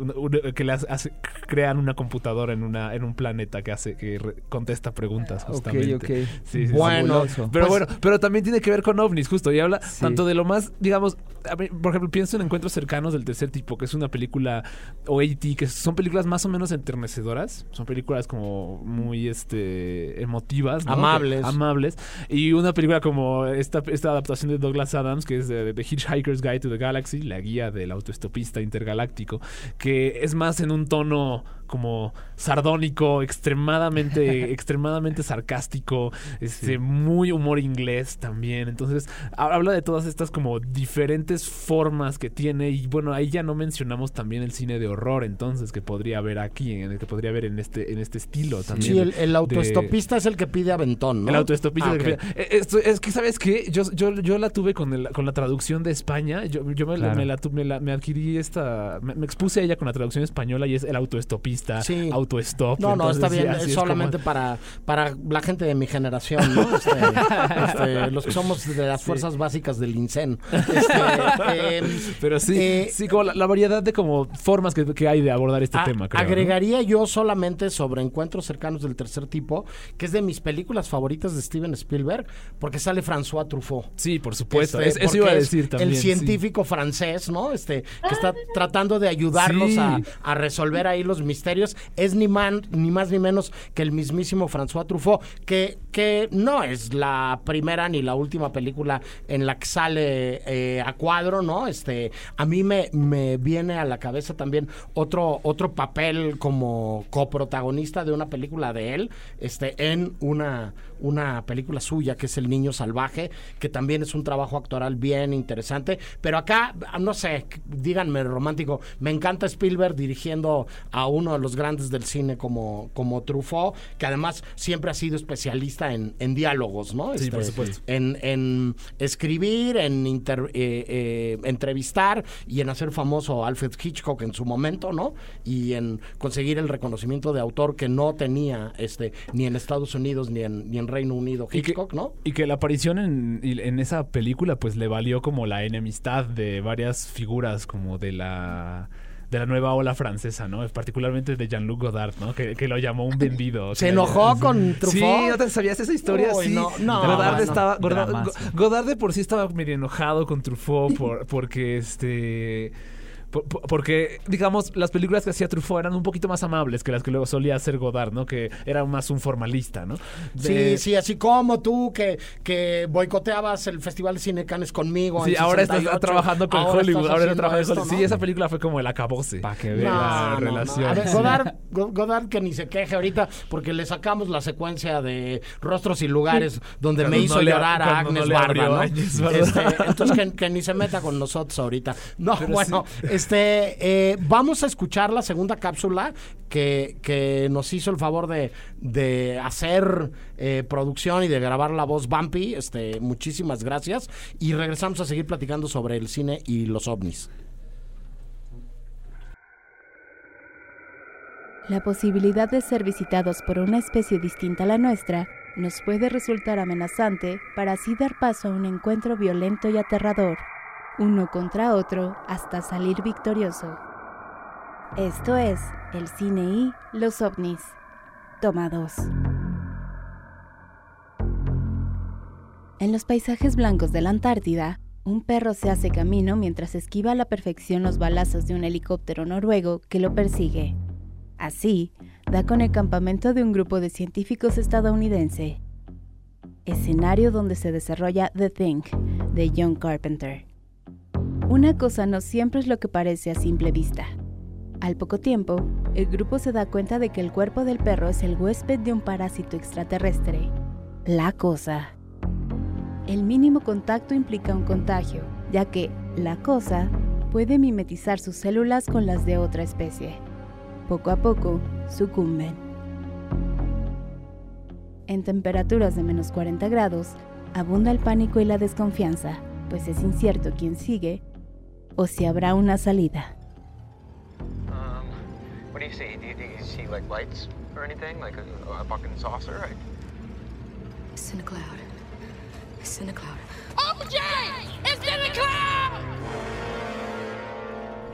que le hace- hace- crean una computadora en una en un planeta que hace que re- contesta preguntas Ok, justamente. ok. Sí, sí, sí. Bueno. Pero Pues- bueno, pero también tiene que ver con ovnis, justo. Y habla Sí. tanto de lo más, digamos, a mí, por ejemplo, pienso en Encuentros Cercanos del Tercer Tipo, que es una película, o A.T., que son películas más o menos enternecedoras. Son películas como muy este emotivas. ¿no? Amables. Amables. Y una película como esta, esta adaptación de Douglas Adams, que es de, The Hitchhiker's Guide to the Galaxy, la guía del autoestopista intergaláctico, que es más en un tono como sardónico, extremadamente, extremadamente sarcástico, este, muy humor inglés también. Entonces, ha- habla de todas estas como diferentes formas que tiene. Y bueno, ahí ya no mencionamos también el cine de horror, entonces, que podría haber aquí, en el que podría haber en este, en este estilo también. Sí, el, el de- autoestopista es el que pide aventón, ¿no? el autoestopista. Ah, de que- ok. Eh, esto- es que, ¿sabes qué? Yo, yo, yo la tuve con, el- con la traducción de España. Yo, yo me, la- Claro. me, la, me, la- me adquirí esta... Me, me expuse a ella con la traducción española y es el autoestopista, Sí. autoestop. No, no, está bien, es es como- solamente para, para la gente de mi generación, ¿no? Este, este, los que somos de las fuerzas básicas del INSEN. Este, em, Pero sí, Eh, sí, como la, la variedad de como formas que, que hay de abordar este A- tema, creo. ¿no? agregaría yo solamente sobre encuentros cercanos del tercer tipo, que es de mis películas favoritas de Steven Spielberg, porque sale François Truffaut. Sí, por supuesto. Es- eso iba a decir también. El sí. científico francés, ¿no? Este, que está tratando de ayudarlos Sí. a, a resolver ahí los misterios. Es ni, más ni menos que el mismísimo François Truffaut, que, que no es la primera ni la última película en la que sale eh, a cuadro, ¿no? Este, a mí me, me viene a la cabeza también otro, otro papel como coprotagonista de una película de él, este, en una, una película suya que es El Niño Salvaje, que también es un trabajo actoral bien interesante. Pero acá, no sé, díganme romántico, me encanta Spielberg dirigiendo a uno de los grandes del cine como, como Truffaut, que además siempre ha sido especialista en, en diálogos, ¿no? Sí, Este, por supuesto. En, en escribir, en inter- eh, eh, entrevistar y en hacer famoso a Alfred Hitchcock en su momento, ¿no? Y en conseguir el reconocimiento de autor que no tenía este ni en Estados Unidos ni en, ni en Reino Unido Y que- Hitchcock, ¿no? Y que la aparición en, en esa película pues le valió como la enemistad de varias figuras como de la de la nueva ola francesa, ¿no? Particularmente de Jean-Luc Godard, ¿no? Que, que lo llamó un vendido. ¿Se enojó con Truffaut? Sí, ¿no te sabías esa historia? Uy, sí. no, no, Godard bueno, estaba Godard, de por sí estaba medio enojado con Truffaut por, porque este porque, digamos, las películas que hacía Truffaut eran un poquito más amables que las que luego solía hacer Godard, ¿no? Que era más un formalista, ¿no? De- Sí, sí, así como tú que, que boicoteabas el Festival de Cine Cannes conmigo. Sí, en ahora estás 68, trabajando con ahora Hollywood. estás Ahora haciendo trabaja en esto, Hollywood. ¿no? Sí, esa película fue como el acabose. Pa' que la No, no, no. relación. A ver, Godard, Go- Godard que ni se queje ahorita porque le sacamos la secuencia de Rostros y Lugares donde Cuando me hizo no le- llorar a Agnes no abrió ¿no? Este, entonces que, que ni se meta con nosotros ahorita. No, Pero bueno, este eh, vamos a escuchar la segunda cápsula que, nos hizo el favor de, de hacer eh, producción y de grabar la voz Bumpy. Este, muchísimas gracias. Y regresamos a seguir platicando sobre el cine y los ovnis. La posibilidad de ser visitados por una especie distinta a la nuestra nos puede resultar amenazante para así dar paso a un encuentro violento y aterrador, uno contra otro hasta salir victorioso. Esto es el cine y los ovnis. Toma 2. En los paisajes blancos de la Antártida, un perro se hace camino mientras esquiva a la perfección los balazos de un helicóptero noruego que lo persigue. Así, da con el campamento de un grupo de científicos estadounidense. Escenario donde se desarrolla The Thing, de John Carpenter. Una cosa no siempre es lo que parece a simple vista. Al poco tiempo, el grupo se da cuenta de que el cuerpo del perro es el huésped de un parásito extraterrestre, la cosa. El mínimo contacto implica un contagio, ya que la cosa puede mimetizar sus células con las de otra especie. Poco a poco, sucumben. En temperaturas de menos 40 grados, abunda el pánico y la desconfianza, pues es incierto quién sigue o si habrá una salida. Um, what do you see? Do you, do you see like lights or anything, like a, a fucking saucer? I... It's in a cloud. It's in a cloud. OJ! It's in a cloud!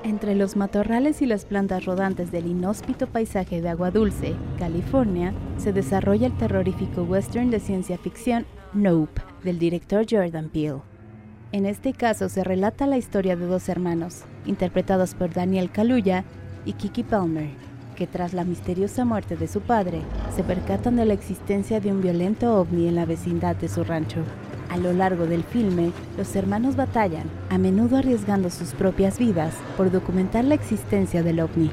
Entre los matorrales y las plantas rodantes del inhóspito paisaje de Agua Dulce, California, se desarrolla el terrorífico western de ciencia ficción Nope, del director Jordan Peele. En este caso se relata la historia de dos hermanos, interpretados por Daniel Kaluuya y Kiki Palmer, que tras la misteriosa muerte de su padre, se percatan de la existencia de un violento ovni en la vecindad de su rancho. A lo largo del filme, los hermanos batallan, a menudo arriesgando sus propias vidas, por documentar la existencia del ovni.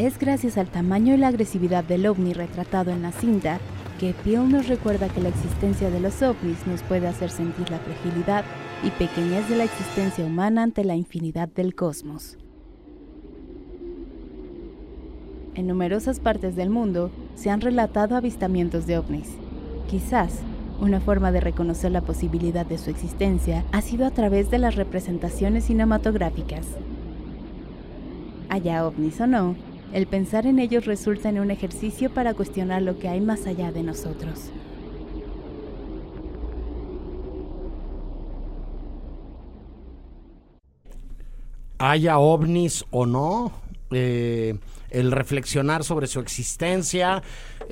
Es gracias al tamaño y la agresividad del ovni retratado en la cinta que Peele nos recuerda que la existencia de los ovnis nos puede hacer sentir la fragilidad y pequeñez de la existencia humana ante la infinidad del cosmos. En numerosas partes del mundo se han relatado avistamientos de ovnis. Quizás una forma de reconocer la posibilidad de su existencia ha sido a través de las representaciones cinematográficas. Haya ovnis o no, el pensar en ellos resulta en un ejercicio para cuestionar lo que hay más allá de nosotros. Haya ovnis o no, eh, el reflexionar sobre su existencia.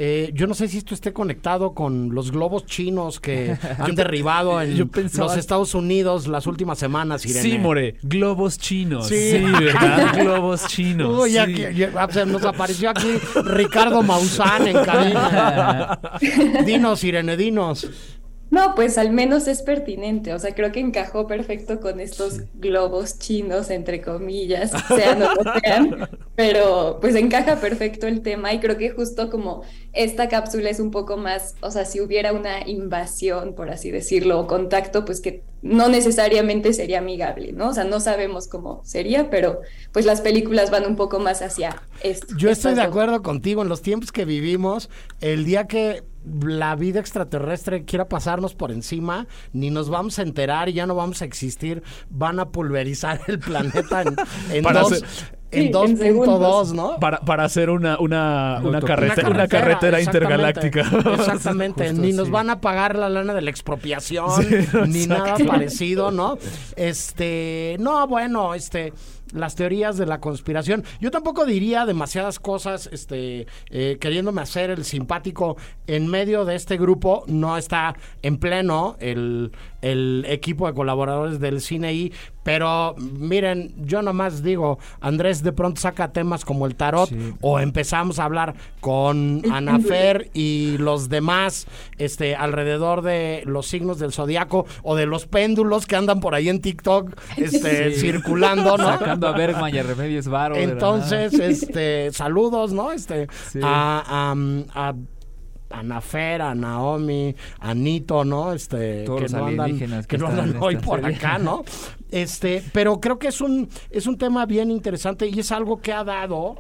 Eh, yo no sé si esto esté conectado con los globos chinos que han derribado en los Estados Unidos las últimas semanas, Irene. Sí, More, globos chinos. Sí, ¿verdad? globos chinos. Uy, aquí- ya- o sea, nos apareció aquí Ricardo Maussan en cabina. dinos, Irene, dinos. No, pues al menos es pertinente, o sea, creo que encajó perfecto con estos globos chinos, entre comillas, sean o no sean, pero pues encaja perfecto el tema y creo que justo como esta cápsula es un poco más, o sea, si hubiera una invasión, por así decirlo, o contacto, pues que no necesariamente sería amigable, ¿no? O sea, no sabemos cómo sería, pero pues las películas van un poco más hacia esto. Yo estoy de dos. acuerdo contigo en los tiempos que vivimos, el día que la vida extraterrestre quiera pasarnos por encima, ni nos vamos a enterar y ya no vamos a existir, van a pulverizar el planeta en, en Para dos, hacer- en Sí, 2.2, ¿no? Para, para hacer una, una, una, Una carretera, una carretera intergaláctica. Exactamente, Justo ni nos van a pagar la lana de la expropiación, Sí, ni nada parecido, ¿no? Este, no, bueno, este, las teorías de la conspiración. Yo tampoco diría demasiadas cosas, este, eh, queriéndome hacer el simpático en medio de este grupo. No está en pleno el, el equipo de colaboradores del cine y pero miren, yo nomás digo, Andrés de pronto saca temas como el tarot Sí. o empezamos a hablar con Anafer y los demás este alrededor de los signos del zodiaco o de los péndulos que andan por ahí en TikTok este Sí. circulando, ¿no? Sacando a Bergman y a Remedios Varo. Entonces, este, saludos, ¿no? Este, Sí. a, a, a Anafer, a Naomi, a Nito, ¿no? Este, Todos que los no andan, que que no andan hoy por serie. acá, ¿no? Este, pero creo que es un, es un tema bien interesante y es algo que ha dado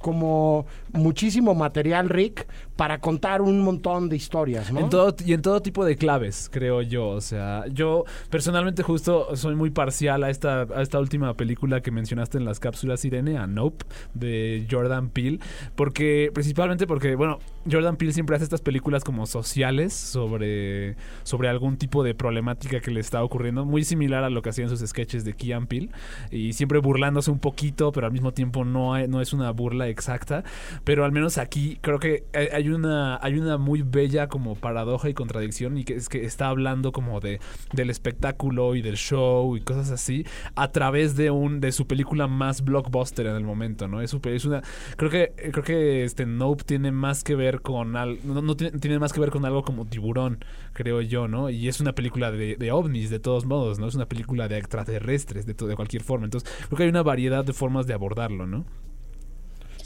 como muchísimo material, Rick, para contar un montón de historias, ¿no? En todo, y en todo tipo de claves, creo yo. O sea, yo personalmente justo soy muy parcial a esta, a esta última película que mencionaste en las cápsulas, Irene, a Nope, de Jordan Peele. Porque, principalmente porque, bueno, Jordan Peele siempre hace estas películas como sociales sobre, sobre algún tipo de problemática que le está ocurriendo. Muy similar a lo que hacían sus sketches de Key Peele. Y siempre burlándose un poquito, pero al mismo tiempo no, hay- no es una burla exacta. Pero al menos aquí creo que hay- una, hay una muy bella como paradoja y contradicción y que es que está hablando como de del espectáculo y del show y cosas así a través de un de su película más blockbuster en el momento, ¿no? Es, su pe- es una creo que creo que este Nope tiene más que ver con al, no, no tiene, tiene más que ver con algo como Tiburón, creo yo, ¿no? Y es una película de, de ovnis de todos modos, ¿no? Es una película de extraterrestres de, de cualquier forma. Entonces, creo que hay una variedad de formas de abordarlo, ¿no?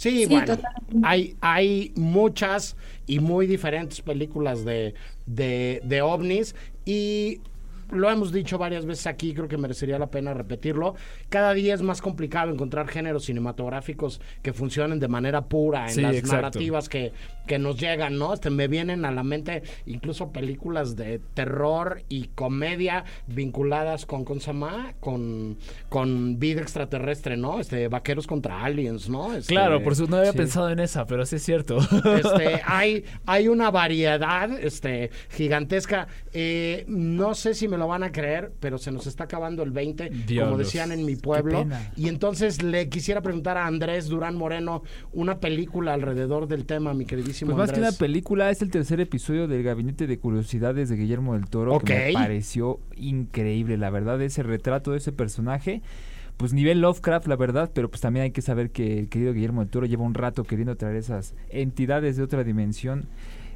Sí, Sí, bueno, totalmente. hay, hay muchas y muy diferentes películas de, de, de ovnis y lo hemos dicho varias veces aquí, creo que merecería la pena repetirlo. Cada día es más complicado encontrar géneros cinematográficos que funcionen de manera pura en Sí, las exacto. narrativas que, que nos llegan, ¿no? Este, me vienen a la mente incluso películas de terror y comedia vinculadas con, con, se llama? con, con vida extraterrestre, ¿no? Este, vaqueros contra aliens, ¿no? Este, Claro, por eso no había sí. pensado en esa, pero sí es cierto. Este, hay, hay una variedad este, gigantesca. Eh, no sé si me lo van a creer, pero se nos está acabando el 20, como decían en mi pueblo. Y entonces le quisiera preguntar a Andrés Durán Moreno una película alrededor del tema, mi queridísimo Pues más que Andrés. una película, es el tercer episodio del Gabinete de Curiosidades de Guillermo del Toro, que me pareció increíble, la verdad, ese retrato de ese personaje. Pues nivel Lovecraft, la verdad, pero pues también hay que saber que el querido Guillermo del Toro lleva un rato queriendo traer esas entidades de otra dimensión,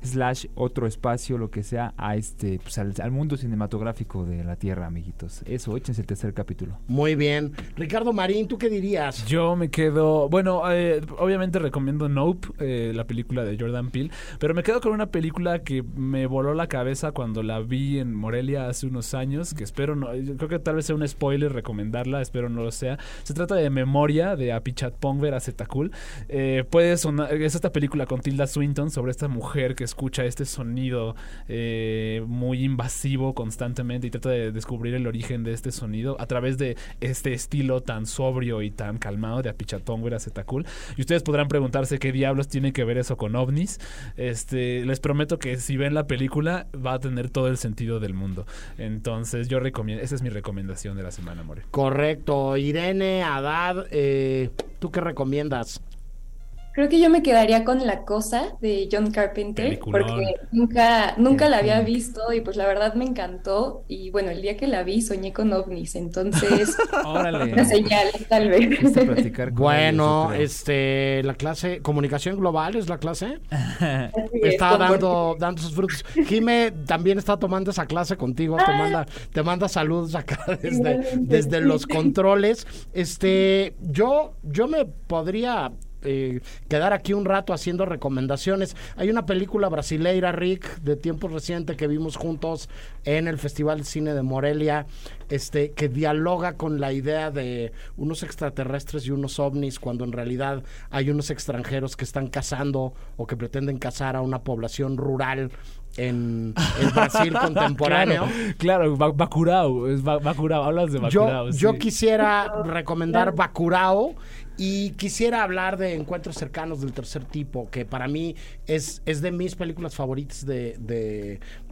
slash otro espacio, lo que sea, a este, pues al, al mundo cinematográfico de la Tierra, amiguitos. Eso, échense el tercer capítulo. Muy bien. Ricardo Marín, ¿tú qué dirías? Yo me quedo, bueno, eh, obviamente recomiendo Nope, eh, la película de Jordan Peele, pero me quedo con una película que me voló la cabeza cuando la vi en Morelia hace unos años, que espero no, yo creo que tal vez sea un spoiler recomendarla, espero no lo sea. Se trata de Memoria de Apichatpong Veracetakul. Eh, puede sonar, es esta película con Tilda Swinton sobre esta mujer que escucha este sonido eh, muy invasivo constantemente y trata de descubrir el origen de este sonido a través de este estilo tan sobrio y tan calmado de Apichatón Veracetakul. Y ustedes podrán preguntarse qué diablos tiene que ver eso con ovnis. Este, les prometo que si ven la película va a tener todo el sentido del mundo. Entonces yo recomiendo, esa es mi recomendación de la semana, More. Correcto. Irene, Haddad, eh, ¿tú qué recomiendas? Creo que yo me quedaría con La Cosa de John Carpenter, Peliculón. porque nunca, nunca la había visto y pues la verdad me encantó. Y bueno, el día que la vi soñé con ovnis, entonces Órale. una señal, tal vez. Bueno, ellos, este, la clase, comunicación global es la clase. Es, Está dando, dando sus frutos. Jime también está tomando esa clase contigo, te manda, te manda saludos acá desde, desde los controles. Este, yo, yo me podría eh, quedar aquí un rato haciendo recomendaciones. Hay una película brasileira, Rick, de tiempo reciente que vimos juntos en el Festival de Cine de Morelia, este, que dialoga con la idea de unos extraterrestres y unos ovnis, cuando en realidad hay unos extranjeros que están cazando o que pretenden cazar a una población rural en el Brasil contemporáneo. Claro, claro, Ba- Bacurau, es Ba- Bacurau, hablas de Yo, Bacurau. yo sí. quisiera recomendar Bacurao y quisiera hablar de Encuentros cercanos del tercer tipo, que para mí es, es de mis películas favoritas de,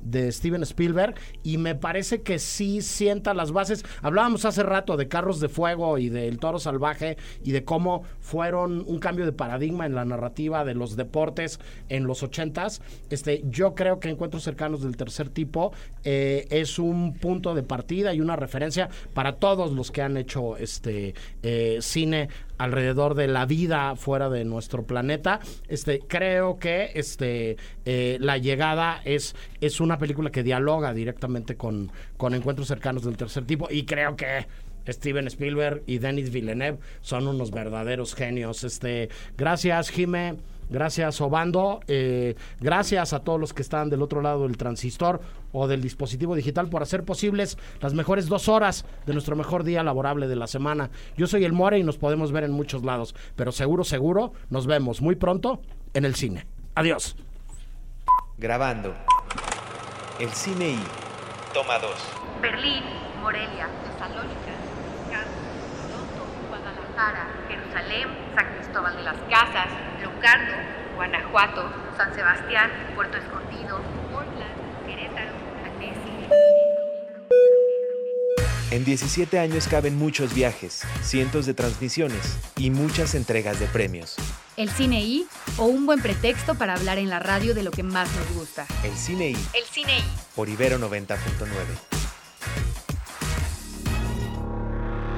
de, Steven Spielberg y me parece que sí sienta las bases. Hablábamos hace rato de Carros de Fuego y del Toro Salvaje y de cómo fueron un cambio de paradigma en la narrativa de los deportes en los ochentas. Este, yo creo que Encuentros cercanos del tercer tipo eh, es un punto de partida y una referencia para todos los que han hecho este eh, cine alrededor de la vida fuera de nuestro planeta. Este, creo que este, eh, La Llegada es, es una película que dialoga directamente con, con encuentros cercanos del tercer tipo y creo que Steven Spielberg y Denis Villeneuve son unos verdaderos genios. Este, gracias, Jime. Gracias, Obando. Eh, gracias a todos los que están del otro lado del transistor o del dispositivo digital por hacer posibles las mejores dos horas de nuestro mejor día laborable de la semana. Yo soy el More y nos podemos ver en muchos lados, pero seguro, seguro, nos vemos muy pronto en el cine. Adiós. Grabando. El cine y. Toma dos. Berlín, Morelia, Tesalónica, Kansas, Toronto, Guadalajara, Jerusalén, San Cristóbal de las Casas, Locarno, Guanajuato, San Sebastián, Puerto Escondido, Portland, Querétaro, Annecy. En 17 años caben muchos viajes, cientos de transmisiones y muchas entregas de premios. El cine I o un buen pretexto para hablar en la radio de lo que más nos gusta. El cine y. El cine I. Por Ibero 90.9.